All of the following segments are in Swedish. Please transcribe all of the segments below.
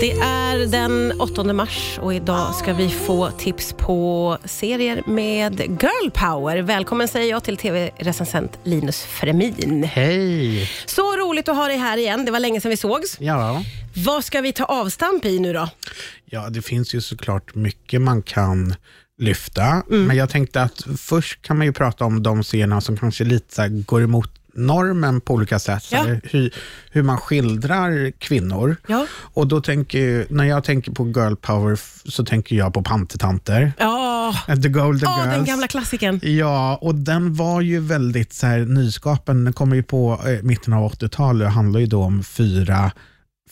Det är den 8 mars och idag ska vi få tips på serier med girl power. Välkommen säger jag till tv-recensent Linus Fremin. Hej! Så roligt att ha dig här igen. Det var länge sedan vi sågs. Ja. Vad ska vi ta avstamp i nu då? ja, det finns ju såklart mycket man kan lyfta. Men jag tänkte att först kan man ju prata om de scenerna som kanske lite går emot normen på olika sätt. Ja. hur, hur man skildrar kvinnor. Ja. Och då tänker, när jag tänker på girl power så tänker jag på pantertanter. Ja, The Golden Åh, Girls. den gamla klassikern. Ja, och den var ju väldigt så här, nyskapande. Den kom ju på eh, mitten av 80-talet och handlar ju då om fyra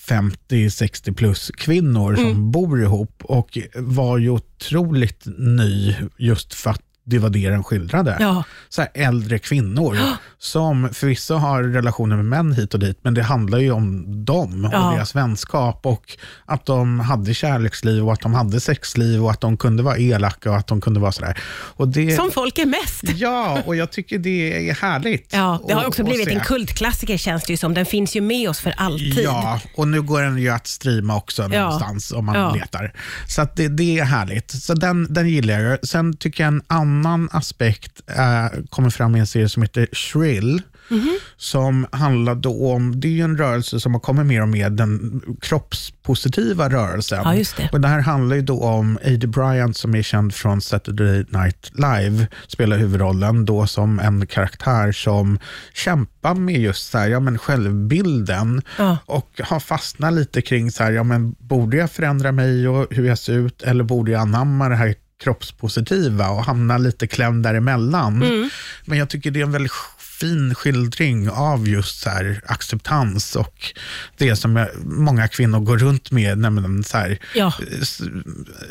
50-60 plus kvinnor Mm. som bor ihop och var ju otroligt ny just för att det var det den skildrade. Ja. Så här äldre kvinnor som förvisso har relationer med män hit och dit, men det handlar ju om dem och Ja. deras vänskap och att de hade kärleksliv och att de hade sexliv och att de kunde vara elaka och att de kunde vara sådär. Och det, Som folk är mest. Ja, och jag tycker det är härligt. Ja, det har att- också blivit en kultklassiker känns det ju som. Den finns ju med oss för alltid. Ja, och nu går den ju att streama också Ja. någonstans om man Ja. letar. Så att det, det är härligt. Så den, den gillar jag. Sen tycker jag en annan aspekt äh, kommer fram i en serie som heter Shrill. Mhm. Som handlar då om, det är en rörelse som har kommit mer och mer, den kroppspositiva rörelsen. Ja, det. Och det här handlar ju då om Aidy Bryant som är känd från Saturday Night Live, spelar huvudrollen då som en karaktär som kämpar med just så här, ja, men självbilden Ja. och har fastnat lite kring så här, ja, men borde jag förändra mig och hur jag ser ut eller borde jag anamma det här kroppspositiva och hamna lite klämd däremellan. Mm. Men jag tycker det är en väldigt fin skildring av just så här acceptans och det som jag, många kvinnor går runt med, nämligen så här, Ja.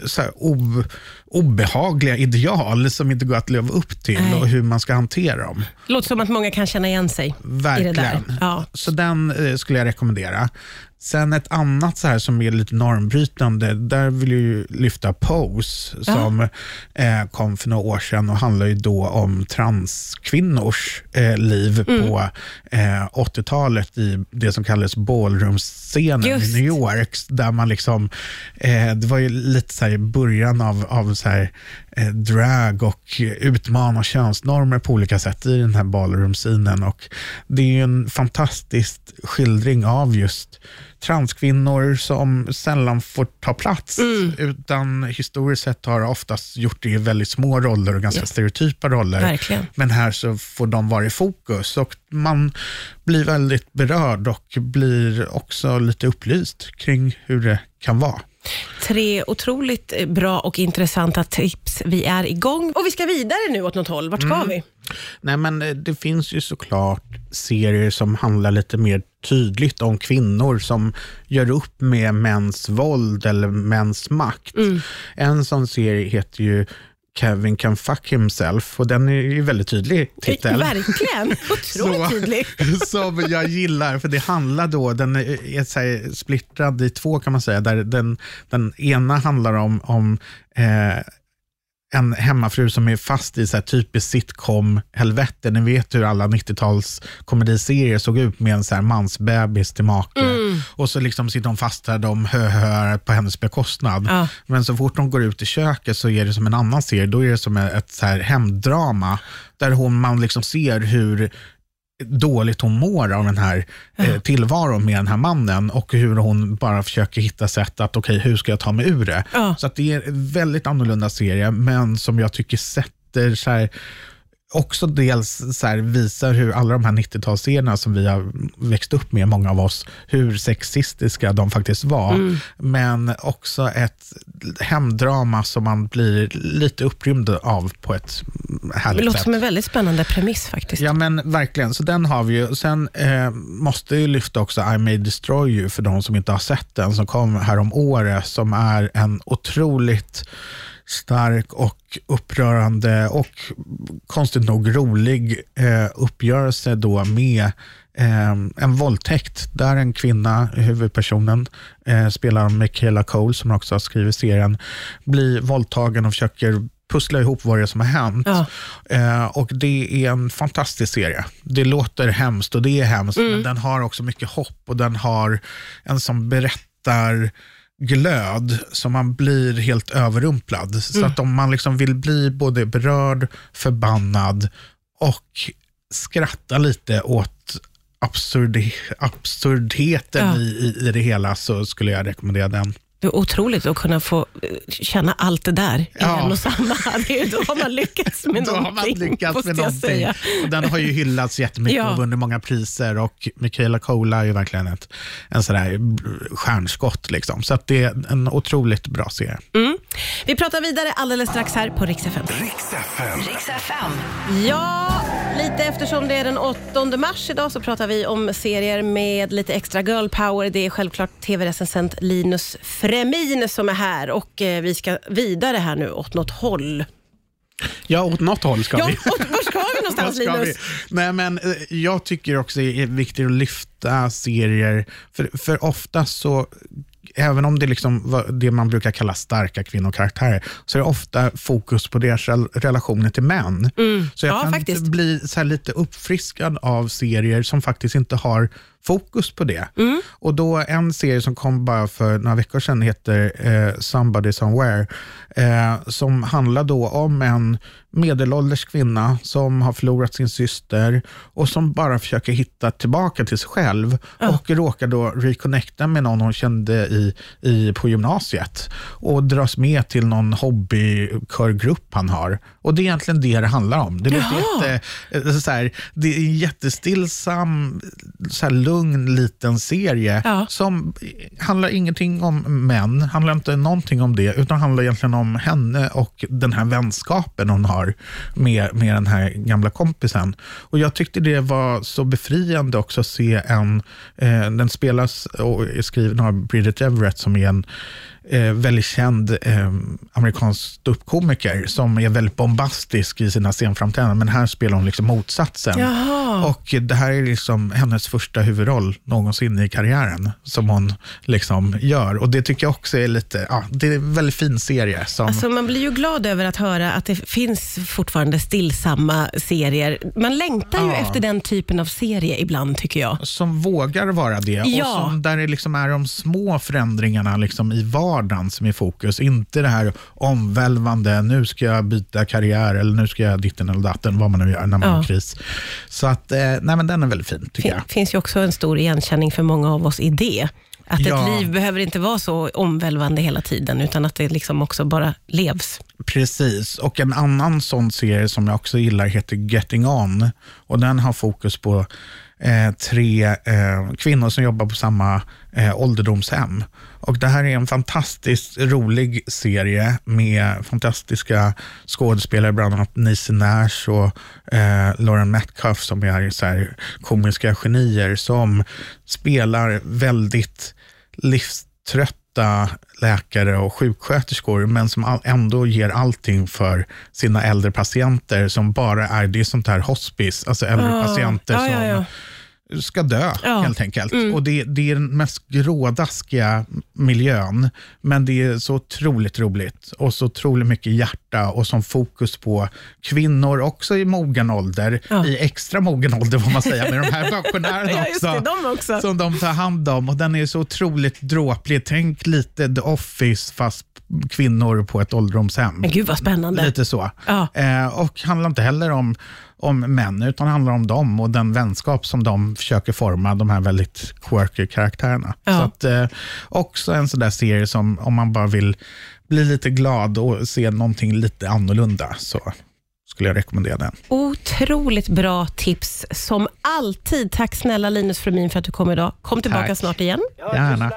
så här o, obehagliga ideal som inte går att leva upp till Nej. och hur man ska hantera dem. Låter som att många kan känna igen sig i det Verkligen. där. Ja. Så den eh, skulle jag rekommendera. Sen ett annat så här som är lite normbrytande, där vill jag ju lyfta Pose som eh, kom för några år sedan och handlar ju då om transkvinnors eh, liv på eh, 80-talet i det som kallades ballroom-scenen i New York. Där man liksom, eh, det var ju lite så här i början av, av så här, eh, drag och utmana könsnormer på olika sätt i den här ballroom-scenen. Och det är en fantastisk skildring av just transkvinnor som sällan får ta plats, utan historiskt sett har oftast gjort det i väldigt små roller och ganska Ja. stereotypa roller. Verkligen. Men här så får de vara i fokus och man blir väldigt berörd och blir också lite upplyst kring hur det kan vara. Tre otroligt bra och intressanta tips. Vi är igång och vi ska vidare nu åt något håll. Vart ska Mm. vi? Nej, men eh, det finns ju såklart serier som handlar lite mer tydligt om kvinnor som gör upp med mäns våld eller mäns makt. En sån serie heter ju Kevin can fuck himself och den är ju väldigt tydlig titel. Verkligen. Otroligt tydlig. som jag gillar, för det handlar då, den är så här splittrad i två kan man säga, där den, den ena handlar om, om eh, en hemmafru som är fast i så här typiskt sitcom-helvete. Ni vet hur alla 90-tals komediserier såg ut med en så här mansbebis till make. Och så liksom sitter de fast där, de hö på hennes bekostnad. Ja. Men så fort de går ut i köket så är det som en annan serie. Då är det som ett så här hemdrama där hon, man liksom ser hur dåligt hon mår av den här eh, tillvaron med den här mannen och hur hon bara försöker hitta sätt att, okej, hur ska jag ta mig ur det? Ja. Så att det är en väldigt annorlunda serie, men som jag tycker sätter så här, också dels så här, visar hur alla de här 90-talsserierna som vi har växt upp med, många av oss, hur sexistiska de faktiskt var. Mm. Men också ett hemdrama som man blir lite upprymd av på ett Det härligt låter sätt. som en väldigt spännande premiss faktiskt. Ja men verkligen, så den har vi ju. Sen eh, måste jag lyfta också I May Destroy You för de som inte har sett den, som kom här om året, som är en otroligt stark och upprörande och konstigt nog rolig eh, uppgörelse då med eh, en våldtäkt där en kvinna, huvudpersonen, eh, spelar Michaela Cole som också har skrivit serien, blir våldtagen och försöker pussla ihop vad det är som har hänt. Ja. Eh, och Det är en fantastisk serie. Det låter hemskt och det är hemskt, men den har också mycket hopp och den har en som berättar glöd så man blir helt överrumplad. Så att om man liksom vill bli både berörd, förbannad och skratta lite åt absurdi, absurdheten Ja. i, i, i det hela så skulle jag rekommendera den. Det är otroligt att kunna få eh, känna allt det där i Ja. en och samma. Då har man lyckats med Då har man någonting. lyckats med någonting. Och den har ju hyllats jättemycket Ja. och vunnit många priser och Michaela Cola är ju verkligen ett en sådär stjärnskott. Liksom. Så att det är en otroligt bra serie. Mm. Vi pratar vidare alldeles strax här på Rix FM. Riks FM. Ja, lite eftersom det är den 8 mars idag så pratar vi om serier med lite extra girl power. Det är självklart tv-recensent Linus Fremin som är här och eh, vi ska vidare här nu åt något håll. Ja, åt något håll ska Ja, vi. var ska vi någonstans ska Linus? vi? Nej, men eh, jag tycker också det är viktigt att lyfta serier, för, för ofta så Även om det är liksom vad- det man brukar kalla starka kvinnokaraktärer, så är det ofta fokus på deras rel- relationer till män. Så jag Mm. Ja, kan faktiskt. bli så lite uppfriskad av serier som faktiskt inte har fokus på det. Mm. Och då En serie som kom bara för några veckor sedan heter eh, Somebody Somewhere, eh, som handlar då om en medelålders kvinna som har förlorat sin syster och som bara försöker hitta tillbaka till sig själv och råkar då reconnecta med någon hon kände i, i, på gymnasiet och dras med till någon hobbykörgrupp han har. Och Det är egentligen det det handlar om. Det, låter jätte, eh, så här, det är en jättestillsam, så här, lugn liten serie Ja. som handlar ingenting om män, handlar inte någonting om det, utan handlar egentligen om henne och den här vänskapen hon har med, med den här gamla kompisen. Och Jag tyckte det var så befriande också att se en, eh, den spelas och är skriven av Bridget Everett som är en eh, väldigt känd eh, amerikansk ståuppkomiker som är väldigt bombastisk i sina scenframträdanden, men här spelar hon liksom motsatsen. Jaha. Och det här är liksom hennes första huvudroll någonsin i karriären som hon liksom gör. Och det tycker jag också är lite, ja, det är en väldigt fin serie. Som, Alltså man blir ju glad över att höra att det finns fortfarande stillsamma serier. Man längtar ju Ja. efter den typen av serie ibland tycker jag. som vågar vara det Ja. och som, där det liksom är de små förändringarna liksom i vardagen som är fokus. Inte det här omvälvande, nu ska jag byta karriär eller nu ska jag ditten eller datten, vad man nu gör när man Ja. har kris. Så att, eh, nej men den är väldigt fin tycker Det jag. finns ju också en stor igenkänning för många av oss i det. Att Ja. ett liv behöver inte vara så omvälvande hela tiden, utan att det liksom också bara levs. Precis, och en annan sån serie som jag också gillar heter Getting On. Och Den har fokus på eh, tre eh, kvinnor som jobbar på samma eh, ålderdomshem. Och Det här är en fantastiskt rolig serie med fantastiska skådespelare, bland annat Niecy Nash och eh, Lauren Metcalf som är så här, komiska genier som spelar väldigt livstrött livströtta läkare och sjuksköterskor, men som ändå ger allting för sina äldre patienter som bara är, det är sånt här hospice, alltså äldre Ah, patienter ja, som ja, ja. Ska dö Ja. helt enkelt. Och det, det är den mest grådaskiga miljön, men det är så otroligt roligt och så otroligt mycket hjärta och som fokus på kvinnor också i mogen ålder, Ja. i extra mogen ålder får man säga, med de här pensionärerna Ja, också det, de också. som de tar hand om och den är så otroligt dråplig. Tänk lite The Office fast kvinnor på ett ålderdomshem. Men gud vad spännande. Lite så. Ja. Eh, och handlar inte heller om, om män, utan handlar om dem och den vänskap som de försöker forma, de här väldigt quirky karaktärerna. Ja. Så att, eh, också en sån där serie som, om man bara vill bli lite glad och se någonting lite annorlunda, så skulle jag rekommendera den. Otroligt bra tips som alltid. Tack snälla Linus Fremin för att du kom idag. Kom tillbaka Tack. snart igen. Gärna.